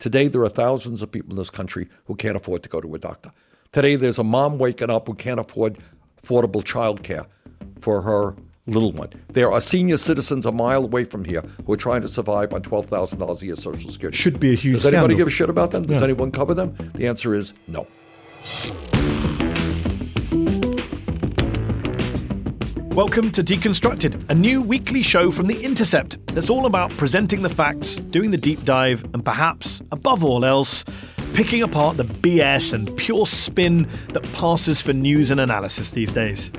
Today, there are thousands of people in this country who can't afford to go to a doctor. Today, there's a mom waking up who can't afford affordable child care for her little one. There are senior citizens a mile away from here who are trying to survive on $12,000 a year Social Security. Should be a huge Does anybody scandal. give a shit about them? Does Yeah. anyone cover them? The answer is no. Welcome to Deconstructed, a new weekly show from The Intercept that's all about presenting the facts, doing the deep dive, and perhaps, above all else, picking apart the BS and pure spin that passes for news and analysis these days.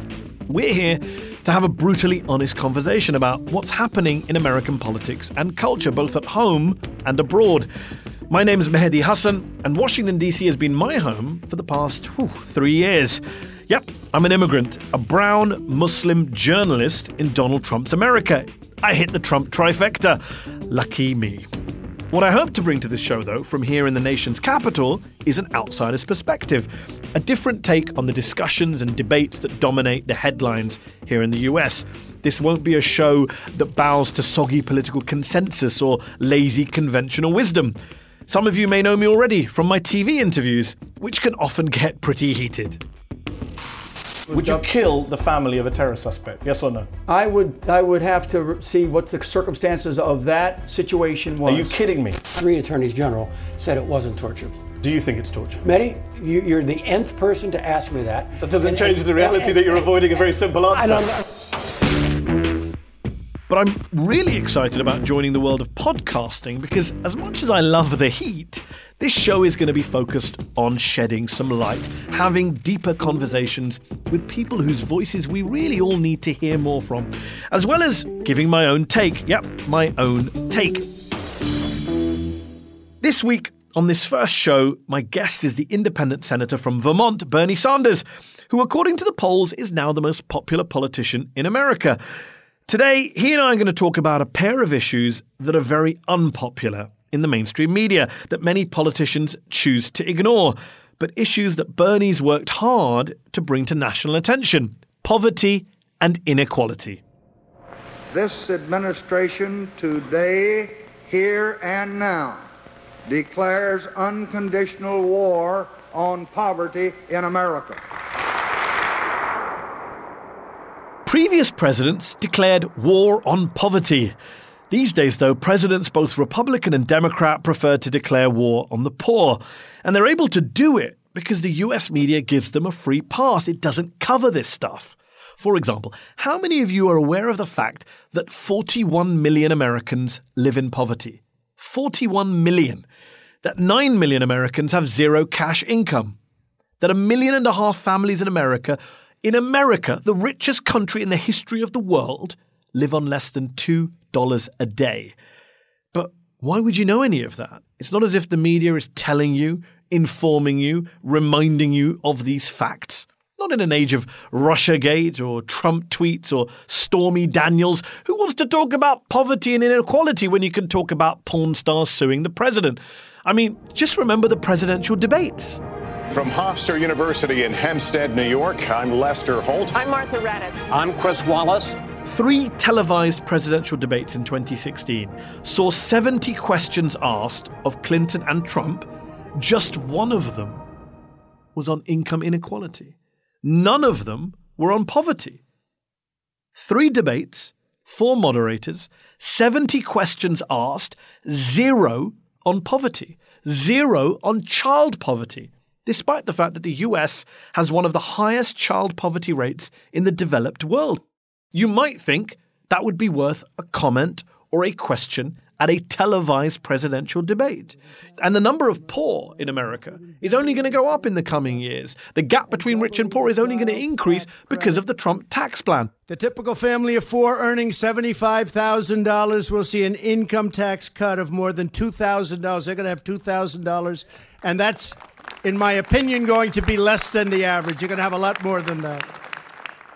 We're here to have a brutally honest conversation about what's happening in American politics and culture, both at home and abroad. My name is Mehdi Hasan, and Washington, D.C. has been my home for the past whew, three years. Yep, I'm an immigrant, a brown Muslim journalist in Donald Trump's America. I hit the Trump trifecta. Lucky me. What I hope to bring to this show, though, from here in the nation's capital, is an outsider's perspective, a different take on the discussions and debates that dominate the headlines here in the US. This won't be a show that bows to soggy political consensus or lazy conventional wisdom. Some of you may know me already from my TV interviews, which can often get pretty heated. Would you kill the family of a terror suspect? Yes or no? I would I would have to see what the circumstances of that situation was. Are you kidding me? Three attorneys general said it wasn't torture. Do you think it's torture? Mehdi, you, you're the nth person to ask me that. That doesn't And- change and- the reality and- that you're avoiding a very simple and answer. But I'm really excited about joining the world of podcasting because, as much as I love the heat, this show is going to be focused on shedding some light, having deeper conversations with people whose voices we really all need to hear more from, as well as giving my own take. Yep, my own take. This week, on this first show, my guest is the independent senator from Vermont, Bernie Sanders, who, according to the polls, is now the most popular politician in America. Today, he and I are going to talk about a pair of issues that are very unpopular in the mainstream media that many politicians choose to ignore, but issues that Bernie's worked hard to bring to national attention poverty and inequality. This administration today, here and now, declares unconditional war on poverty in America. Previous presidents declared war on poverty. These days, though, presidents, both Republican and Democrat, prefer to declare war on the poor. And they're able to do it because the US media gives them a free pass. It doesn't cover this stuff. For example, how many of you are aware of the fact that 41 million Americans live in poverty? 41 million. That 9 million Americans have zero cash income. That a million and a half families in America, in America, the richest country in the history of the world, live on less than $2 a day. But why would you know any of that? It's not as if the media is telling you, informing you, reminding you of these facts. Not in an age of Russiagate or Trump tweets or Stormy Daniels. Who wants to talk about poverty and inequality when you can talk about porn stars suing the president? I mean, just remember the presidential debates. From Hofstra University in Hempstead, New York, I'm Lester Holt. I'm Martha Raddatz. I'm Chris Wallace. Three televised presidential debates in 2016 saw 70 questions asked of Clinton and Trump. Just one of them was on income inequality. None of them were on poverty. Three debates, four moderators, 70 questions asked, zero on poverty, zero on child poverty, despite the fact that the US has one of the highest child poverty rates in the developed world. You might think that would be worth a comment or a question at a televised presidential debate. And the number of poor in America is only going to go up in the coming years. The gap between rich and poor is only going to increase because of the Trump tax plan. The typical family of four earning $75,000 will see an income tax cut of more than $2,000. They're going to have $2,000. And that's, in my opinion, going to be less than the average. You're going to have a lot more than that.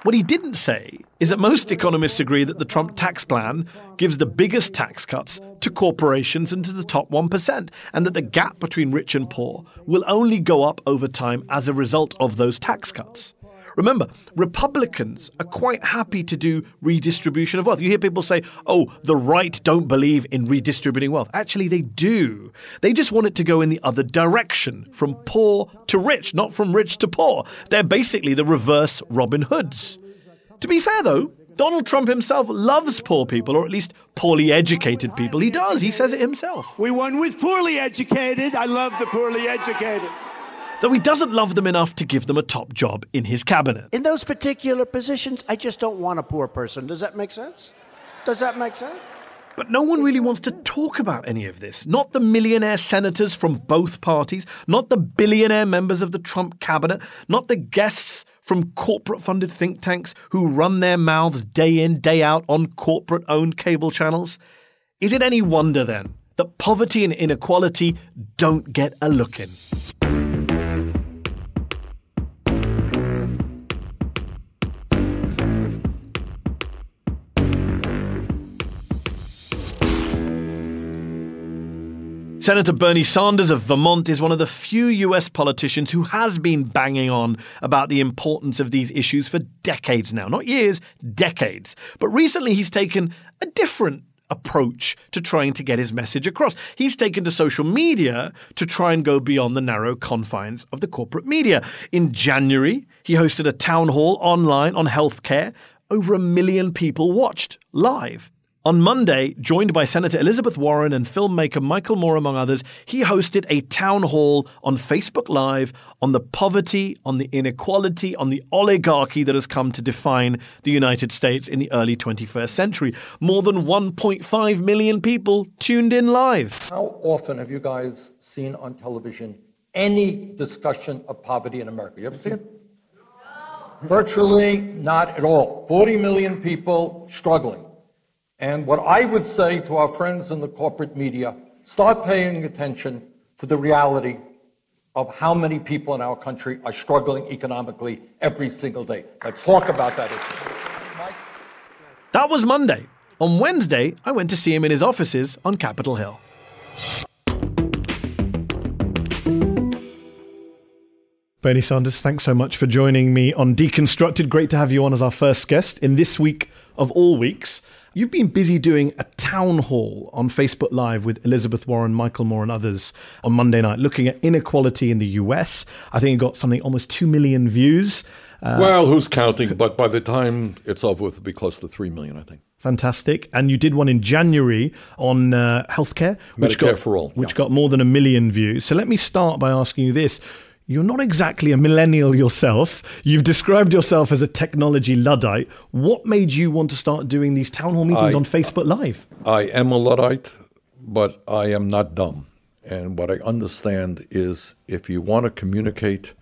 What he didn't say is that most economists agree that the Trump tax plan gives the biggest tax cuts to corporations and to the top 1%, and that the gap between rich and poor will only go up over time as a result of those tax cuts. Remember, Republicans are quite happy to do redistribution of wealth. You hear people say, oh, the right don't believe in redistributing wealth. Actually, they do. They just want it to go in the other direction, from poor to rich, not from rich to poor. They're basically the reverse Robin Hoods. To be fair, though, Donald Trump himself loves poor people, or at least poorly educated people. He does. He says it himself. We won with poorly educated. I love the poorly educated though he doesn't love them enough to give them a top job in his cabinet. In those particular positions, I just don't want a poor person. Does that make sense? Does that make sense? But no one really wants to talk about any of this. Not the millionaire senators from both parties, not the billionaire members of the Trump cabinet, not the guests from corporate funded think tanks who run their mouths day in, day out on corporate owned cable channels. Is it any wonder then that poverty and inequality don't get a look in? Senator Bernie Sanders of Vermont is one of the few US politicians who has been banging on about the importance of these issues for decades now. Not years, decades. But recently he's taken a different approach to trying to get his message across. He's taken to social media to try and go beyond the narrow confines of the corporate media. In January, he hosted a town hall online on healthcare. Over a million people watched live. On Monday, joined by Senator Elizabeth Warren and filmmaker Michael Moore, among others, he hosted a town hall on Facebook Live on the poverty, on the inequality, on the oligarchy that has come to define the United States in the early 21st century. More than 1.5 million people tuned in live. How often have you guys seen on television any discussion of poverty in America? You ever see it? Virtually not at all. 40 million people struggling. And what I would say to our friends in the corporate media, start paying attention to the reality of how many people in our country are struggling economically every single day. Let's talk about that issue. That was Monday. On Wednesday, I went to see him in his offices on Capitol Hill. Bernie Sanders, thanks so much for joining me on Deconstructed. Great to have you on as our first guest in this week of all weeks. You've been busy doing a town hall on Facebook Live with Elizabeth Warren, Michael Moore, and others on Monday night, looking at inequality in the US. I think it got something almost 2 million views. Uh, well, who's counting? But by the time it's over with, it'll be close to 3 million, I think. Fantastic. And you did one in January on uh, healthcare, which Medicare got, for all, which yeah. got more than a million views. So let me start by asking you this. You're not exactly a millennial yourself. You've described yourself as a technology Luddite. What made you want to start doing these town hall meetings I, on Facebook Live? I am a Luddite, but I am not dumb. And what I understand is if you want to communicate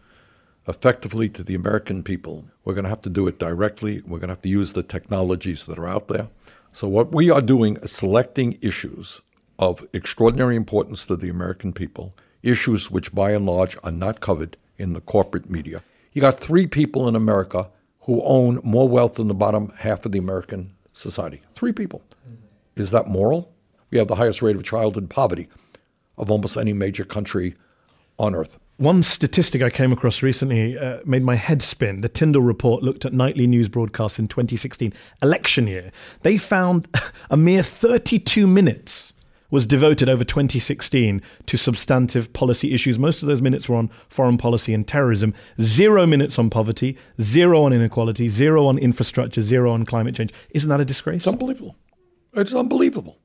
effectively to the American people, we're going to have to do it directly. We're going to have to use the technologies that are out there. So, what we are doing is selecting issues of extraordinary importance to the American people issues which by and large are not covered in the corporate media. You got three people in America who own more wealth than the bottom half of the American society. Three people. Is that moral? We have the highest rate of childhood poverty of almost any major country on earth. One statistic I came across recently uh, made my head spin. The Tyndall report looked at nightly news broadcasts in 2016, election year. They found a mere 32 minutes was devoted over 2016 to substantive policy issues. Most of those minutes were on foreign policy and terrorism. Zero minutes on poverty, zero on inequality, zero on infrastructure, zero on climate change. Isn't that a disgrace? It's unbelievable. It's unbelievable.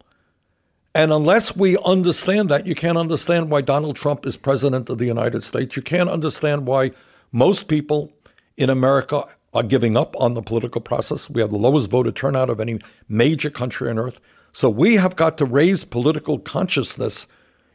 And unless we understand that, you can't understand why Donald Trump is president of the United States. You can't understand why most people in America are giving up on the political process. We have the lowest voter turnout of any major country on earth. So we have got to raise political consciousness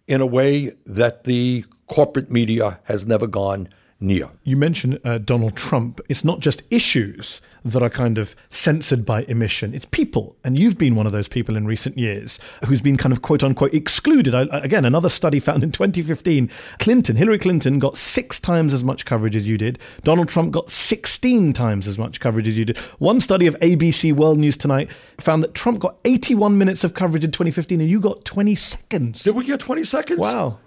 in a way that the corporate media has never gone near. You mentioned uh, Donald Trump. It's not just issues that are kind of censored by emission, it's people. And you've been one of those people in recent years who's been kind of quote unquote excluded. I, again, another study found in 2015 Clinton, Hillary Clinton got six times as much coverage as you did. Donald Trump got 16 times as much coverage as you did. One study of ABC World News Tonight found that Trump got 81 minutes of coverage in 2015 and you got 20 seconds. Did we get 20 seconds? Wow.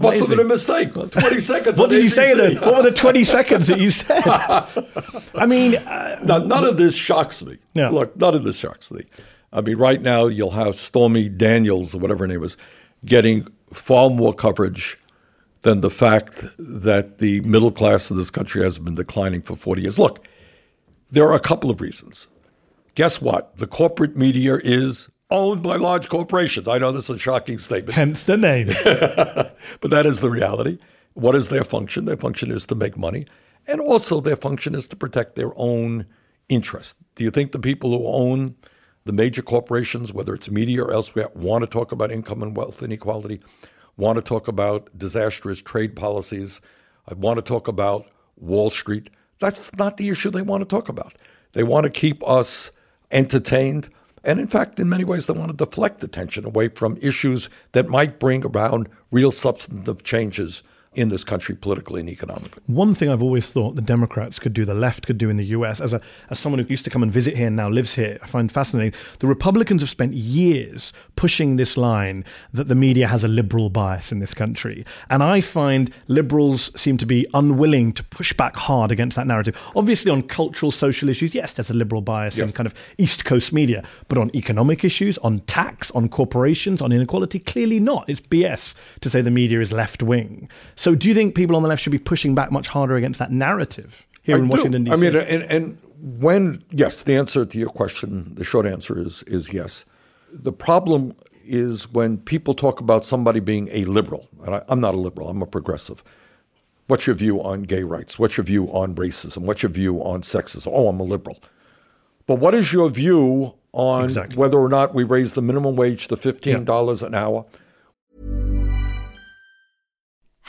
Must have been a mistake. 20 seconds. what did you say ABC. then? What were the 20 seconds that you said? I mean, uh, Now, none of this shocks me. Yeah. Look, none of this shocks me. I mean, right now you'll have Stormy Daniels or whatever her name is getting far more coverage than the fact that the middle class of this country has been declining for 40 years. Look, there are a couple of reasons. Guess what? The corporate media is owned by large corporations. I know this is a shocking statement. hence the name. but that is the reality. What is their function? Their function is to make money. And also, their function is to protect their own interest. Do you think the people who own the major corporations, whether it's media or elsewhere, want to talk about income and wealth inequality, want to talk about disastrous trade policies, uh, want to talk about Wall Street? That's not the issue they want to talk about. They want to keep us entertained. And in fact, in many ways, they want to deflect attention away from issues that might bring around real substantive changes in this country politically and economically. One thing I've always thought the Democrats could do, the left could do in the US, as a as someone who used to come and visit here and now lives here, I find fascinating. The Republicans have spent years pushing this line that the media has a liberal bias in this country. And I find liberals seem to be unwilling to push back hard against that narrative. Obviously on cultural social issues, yes, there's a liberal bias in kind of East Coast media. But on economic issues, on tax, on corporations, on inequality, clearly not. It's BS to say the media is left wing. So do you think people on the left should be pushing back much harder against that narrative here I in do. Washington, D.C.? I mean, and, and when, yes, the answer to your question, the short answer is, is yes. The problem is when people talk about somebody being a liberal, and I, I'm not a liberal, I'm a progressive. What's your view on gay rights? What's your view on racism? What's your view on sexism? Oh, I'm a liberal. But what is your view on Exactly. whether or not we raise the minimum wage to $15 an hour?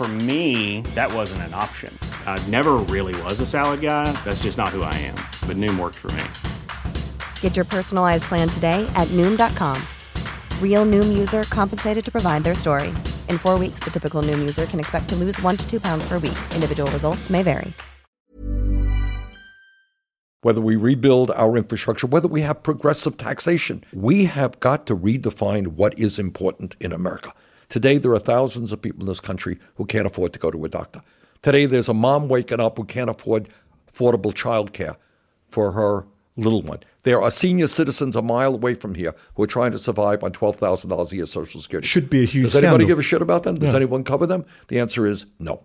For me, that wasn't an option. I never really was a salad guy. That's just not who I am. But Noom worked for me. Get your personalized plan today at Noom.com. Real Noom user compensated to provide their story. In four weeks, the typical Noom user can expect to lose one to two pounds per week. Individual results may vary. whether we rebuild our infrastructure, whether we have progressive taxation. We have got to redefine what is important in America. Today, there are thousands of people in this country who can't afford to go to a doctor. Today, there's a mom waking up who can't afford affordable child care for her little one. There are senior citizens a mile away from here who are trying to survive on $12,000 a year Social Security. Should be a huge Does anybody scandal. give a shit about them? Does Yeah. anyone cover them? The answer is no.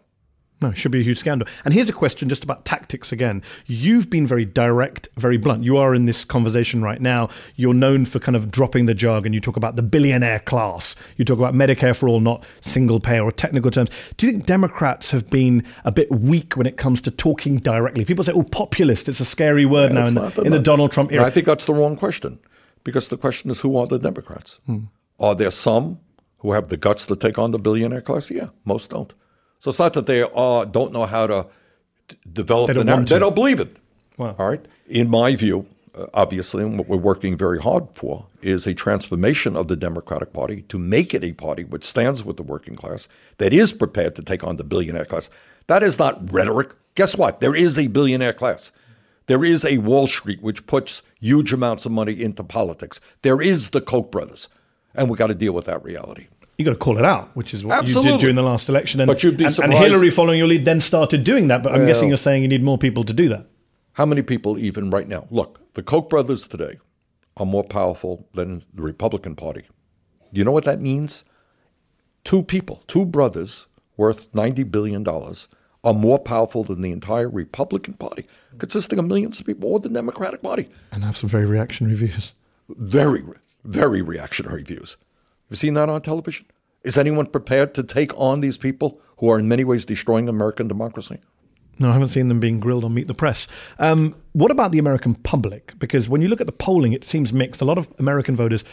No, it should be a huge scandal. And here's a question just about tactics again. You've been very direct, very blunt. You are in this conversation right now. You're known for kind of dropping the jargon. You talk about the billionaire class. You talk about Medicare for all, not single payer or technical terms. Do you think Democrats have been a bit weak when it comes to talking directly? People say, oh, populist. It's a scary word now in, the, in the Donald Trump era. I think that's the wrong question because the question is who are the Democrats? Hmm. Are there some who have the guts to take on the billionaire class? Yeah, most don't. So it's not that they uh, don't know how to develop They the narrative. They don't believe it. Wow. All right. In my view, uh, obviously, and what we're working very hard for is a transformation of the Democratic Party to make it a party which stands with the working class, that is prepared to take on the billionaire class. That is not rhetoric. Guess what? There is a billionaire class. There is a Wall Street which puts huge amounts of money into politics. There is the Koch brothers, and we got to deal with that reality. You got to call it out, which is what you did during the last election. And, But you'd be and, and Hillary, following your lead, then started doing that. But I'm Well- guessing you're saying you need more people to do that. How many people, even right now? Look, the Koch brothers today are more powerful than the Republican Party. Do you know what that means? Two people, two brothers worth $90 billion, are more powerful than the entire Republican Party, consisting of millions of people, or the Democratic Party. And have some very reactionary views. Very, very reactionary views. You've seen that on television? Is anyone prepared to take on these people who are in many ways destroying American democracy? No, I haven't seen them being grilled on Meet the Press. Um, what about the American public? Because when you look at the polling, it seems mixed. A lot of American voters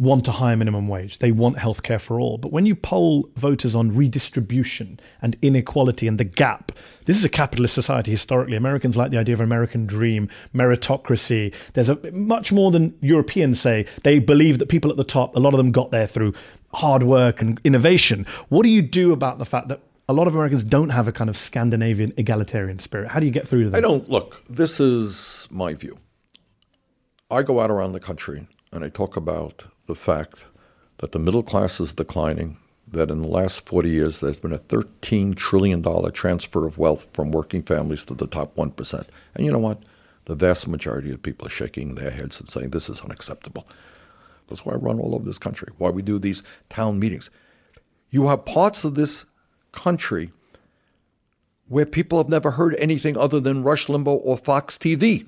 want a higher minimum wage. They want healthcare for all. But when you poll voters on redistribution and inequality and the gap, this is a capitalist society historically. Americans like the idea of an American dream, meritocracy. There's a much more than Europeans say. They believe that people at the top, a lot of them got there through hard work and innovation. What do you do about the fact that a lot of Americans don't have a kind of Scandinavian egalitarian spirit? How do you get through to them? I don't look. This is my view. I go out around the country and I talk about the fact that the middle class is declining. That in the last 40 years, there's been a $13 trillion transfer of wealth from working families to the top 1%. And you know what? The vast majority of people are shaking their heads and saying this is unacceptable. That's why I run all over this country, why we do these town meetings. You have parts of this country where people have never heard anything other than Rush Limbaugh or Fox TV.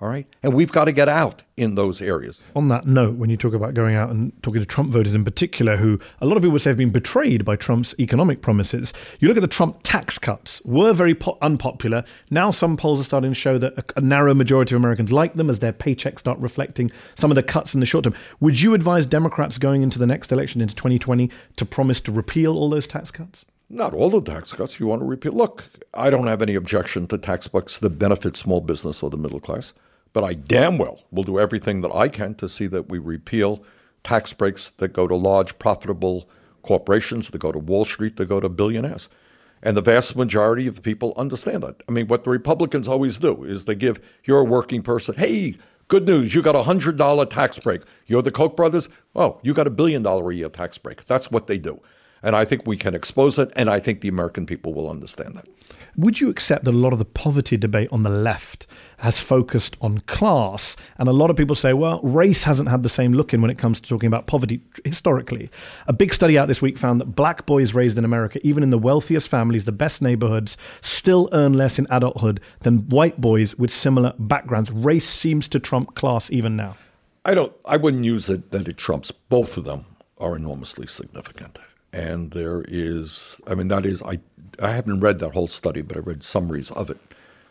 All right. And we've got to get out in those areas. On that note, when you talk about going out and talking to Trump voters in particular, who a lot of people would say have been betrayed by Trump's economic promises, you look at the Trump tax cuts, were very po- unpopular. Now some polls are starting to show that a, a narrow majority of Americans like them as their paychecks start reflecting some of the cuts in the short term. Would you advise Democrats going into the next election, into 2020, to promise to repeal all those tax cuts? Not all the tax cuts you want to repeal. Look, I don't have any objection to tax cuts that benefit small business or the middle class, but I damn well will do everything that I can to see that we repeal tax breaks that go to large, profitable corporations, that go to Wall Street, that go to billionaires. And the vast majority of the people understand that. I mean, what the Republicans always do is they give you're working person, hey, good news, you got a hundred dollar tax break. You're the Koch brothers, oh, you got a billion dollar a year tax break. That's what they do. And I think we can expose it, and I think the American people will understand that. Would you accept that a lot of the poverty debate on the left has focused on class? And a lot of people say, well, race hasn't had the same look in when it comes to talking about poverty historically. A big study out this week found that black boys raised in America, even in the wealthiest families, the best neighborhoods, still earn less in adulthood than white boys with similar backgrounds. Race seems to trump class even now. I don't. I wouldn't use it that it trumps. Both of them are enormously significant, and there is. I mean, that is. I I haven't read that whole study, but I read summaries of it,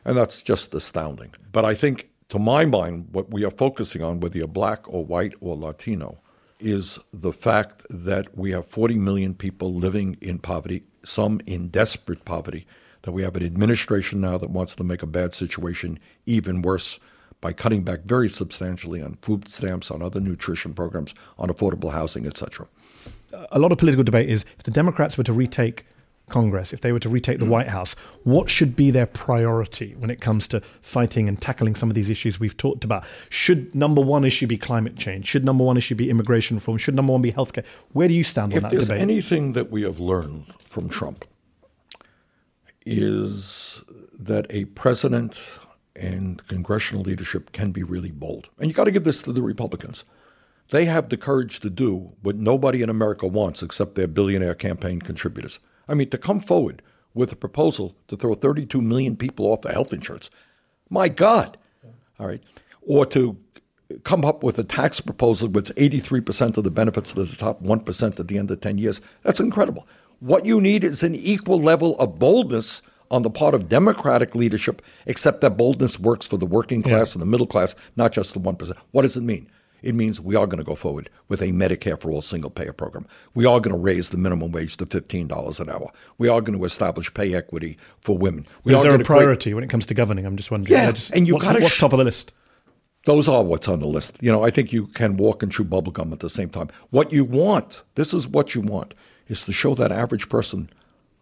and that's just astounding. But I think, to my mind, what we are focusing on, whether you're black or white or Latino, is the fact that we have 40 million people living in poverty, some in desperate poverty. That we have an administration now that wants to make a bad situation even worse by cutting back very substantially on food stamps, on other nutrition programs, on affordable housing, etc. A lot of political debate is if the Democrats were to retake Congress, if they were to retake the mm. White House, what should be their priority when it comes to fighting and tackling some of these issues we've talked about? Should number one issue be climate change? Should number one issue be immigration reform? Should number one be healthcare? Where do you stand on If that there's debate? anything that we have learned from Trump, is that a president and congressional leadership can be really bold. And you got to give this to the Republicans. They have the courage to do what nobody in America wants except their billionaire campaign contributors. I mean, to come forward with a proposal to throw 32 million people off of health insurance. My God. All right. Or to come up with a tax proposal with 83% of the benefits to the top 1% at the end of 10 years. That's incredible. What you need is an equal level of boldness on the part of Democratic leadership, except that boldness works for the working class and the middle class, not just the 1%. What does it mean? It means we are going to go forward with a Medicare for all single payer program. We are going to raise the minimum wage to $15 an hour. We are going to establish pay equity for women. We Is are there a going to create- priority when it comes to governing? I'm just wondering. Yeah, just- and you what's, gotta what's sh- top of the list? those are what's on the list. You know, I think you can walk and chew bubblegum at the same time. What you want, this is what you want, is to show that average person,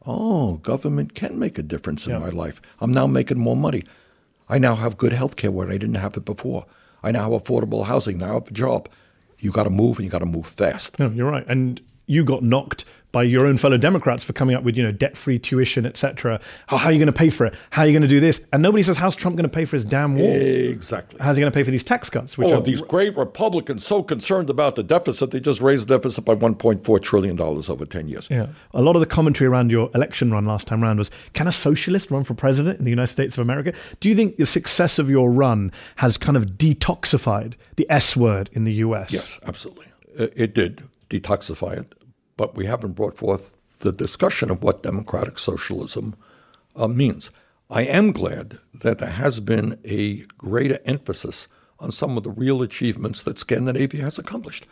oh, government can make a difference in Yeah. my life. I'm now making more money. I now have good health care where I didn't have it before. I now have affordable housing. Now I have a job. You got to move and you got to move fast. No, you're right. And you got knocked by your own fellow Democrats for coming up with, you know, debt-free tuition, etc. How, how are you going to pay for it? How are you going to do this? And nobody says, how's Trump going to pay for his damn wall? Exactly. How's he going to pay for these tax cuts? Which oh, are, these great Republicans so concerned about the deficit, they just raised the deficit by $1.4 trillion over 10 years. Yeah. A lot of the commentary around your election run last time round was can a socialist run for president in the United States of America? Do you think the success of your run has kind of detoxified the S word in the US? Yes, absolutely. It did detoxify it, but we haven't brought forth the discussion of what democratic socialism uh, means. I am glad that there has been a greater emphasis on some of the real achievements that Scandinavia has accomplished,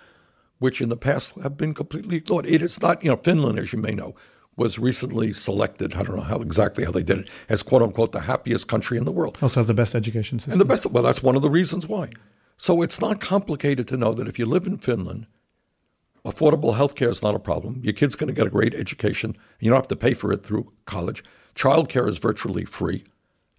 which in the past have been completely ignored. It is not, you know, Finland, as you may know, was recently selected, I don't know how exactly how they did it, as quote unquote the happiest country in the world. Also has the best education system. And the best, well, that's one of the reasons why. So it's not complicated to know that if you live in Finland, affordable health care is not a problem. Your kid's going to get a great education. You don't have to pay for it through college. Childcare is virtually free.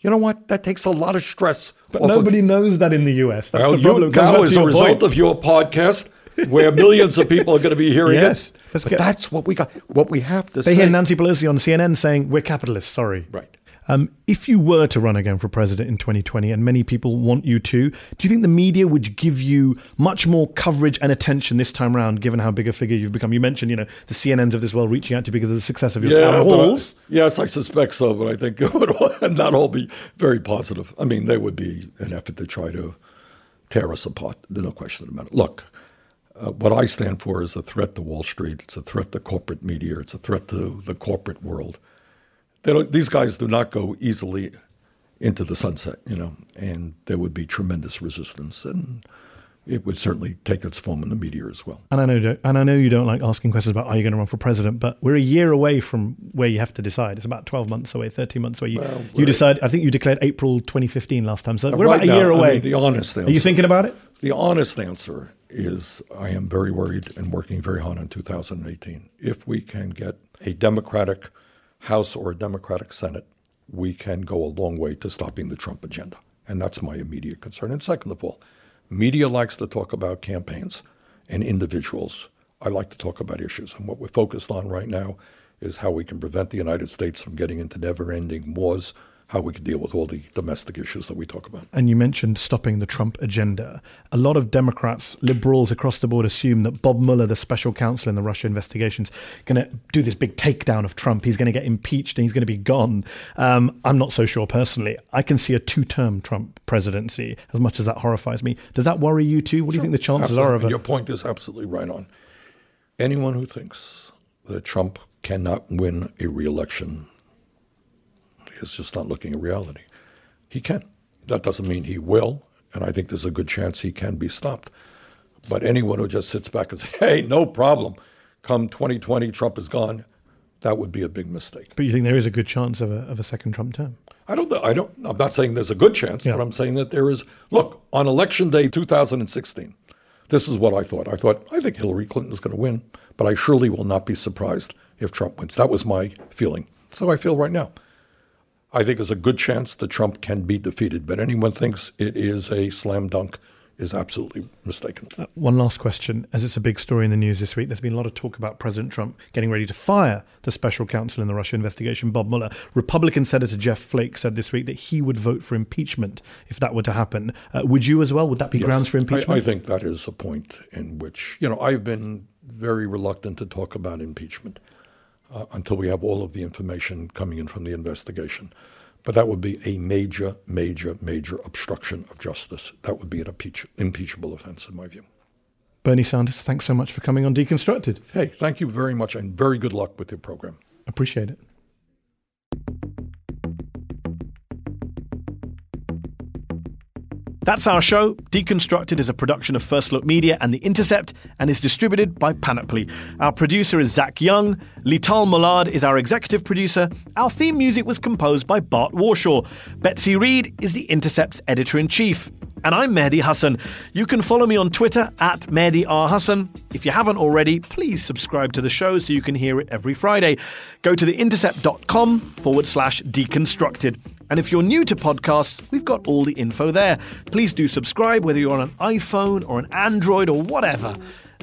You know what? That takes a lot of stress. But off of- nobody knows that in the US. That's well, the problem. Comes now, as a result point. of your podcast, where millions of people are going to be hearing Yes. it, but get- that's what we got. What we have to They say. They hear Nancy Pelosi on CNN saying, we're capitalists, sorry. Right. Um, if you were to run again for president in 2020, and many people want you to, do you think the media would give you much more coverage and attention this time around, given how big a figure you've become? You mentioned, you know, the CNNs of this world reaching out to you because of the success of your town but I- halls. yes, I suspect so, but I think it would all, not all be very positive. I mean, there would be an effort to try to tear us apart. There's no question about it. Look, uh, what I stand for is a threat to Wall Street. It's a threat to corporate media. It's a threat to the corporate world. They don't, these guys do not go easily into the sunset, you know, and there would be tremendous resistance, and it would certainly take its form in the media as well. And I know, you don't- and I know you don't like asking questions about are you going to run for president, but we're a year away from where you have to decide. It's about twelve months away, thirteen months away. You, Well, you decide. I think you declared April 2015 last time, so Uh, we're right about a now, year I away. mean, the honest answer. Are you thinking about it? The honest answer is I am very worried and working very hard on 2018. If we can get a Democratic House or a Democratic Senate, we can go a long way to stopping the Trump agenda. And that's my immediate concern. And second of all, media likes to talk about campaigns and individuals. I like to talk about issues. And what we're focused on right now is how we can prevent the United States from getting into never ending wars, how we can deal with all the domestic issues that we talk about. And you mentioned stopping the Trump agenda. A lot of Democrats, liberals across the board, assume that Bob Mueller, the special counsel in the Russia investigations, going to do this big takedown of Trump. He's going to get impeached and he's going to be gone. Um, I'm not so sure personally. I can see a two-term Trump presidency. As much as that horrifies me, does that worry you too? What do you think the chances Absolutely. are of it? Your point is absolutely right on. Anyone who thinks that Trump cannot win a reelection is just not looking at reality. He can. That doesn't mean he will, and I think there's a good chance he can be stopped. But anyone who just sits back and says, hey, no problem, come 2020, Trump is gone, that would be a big mistake. But you think there is a good chance of a, of a second Trump term? I don't. I don't. I'm not saying there's a good chance, Yeah. but I'm saying that there is. Look, on election day 2016, this is what I thought. I thought I think Hillary Clinton is going to win, but I surely will not be surprised if Trump wins. That was my feeling. So I feel right now. I think there's a good chance that Trump can be defeated, but anyone thinks it is a slam dunk is absolutely mistaken. Uh, One last question, as it's a big story in the news this week. There's been a lot of talk about President Trump getting ready to fire the special counsel in the Russia investigation, Bob Mueller. Republican Senator Jeff Flake said this week that he would vote for impeachment if that were to happen. Uh, would you as well? Would that be Yes. grounds for I- impeachment? I, think that is a point in which, you know, I've been very reluctant to talk about impeachment uh, until we have all of the information coming in from the investigation. But that would be a major, major, major obstruction of justice. That would be an impeach- impeachable offense, in my view. Bernie Sanders, thanks so much for coming on Deconstructed. Hey, thank you very much, and very good luck with your program. Appreciate it. That's our show. Deconstructed is a production of First Look Media and The Intercept and is distributed by Panoply. Our producer is Zach Young. Leital Molad is our executive producer. Our theme music was composed by Bart Warshaw. Betsy Reed is The Intercept's editor in chief. And I'm Mehdi Hasan. You can follow me on Twitter at Mehdi R. Hasan. If you haven't already, please subscribe to the show so you can hear it every Friday. Go to theintercept.com forward slash deconstructed. And if you're new to podcasts, we've got all the info there. Please do subscribe, whether you're on an iPhone or an Android or whatever.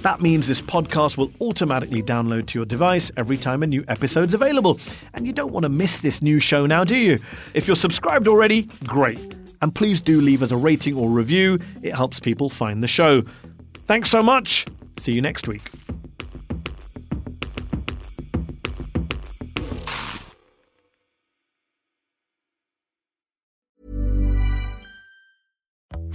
That means this podcast will automatically download to your device every time a new episode's available. And you don't want to miss this new show now, do you? If you're subscribed already, great. And please do leave us a rating or review, it helps people find the show. Thanks so much. See you next week.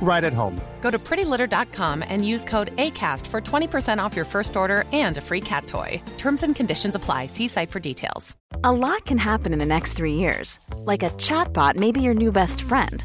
right at home. Go to prettylitter.com and use code ACAST for 20% off your first order and a free cat toy. Terms and conditions apply. See site for details. A lot can happen in the next three years. Like a chatbot may be your new best friend.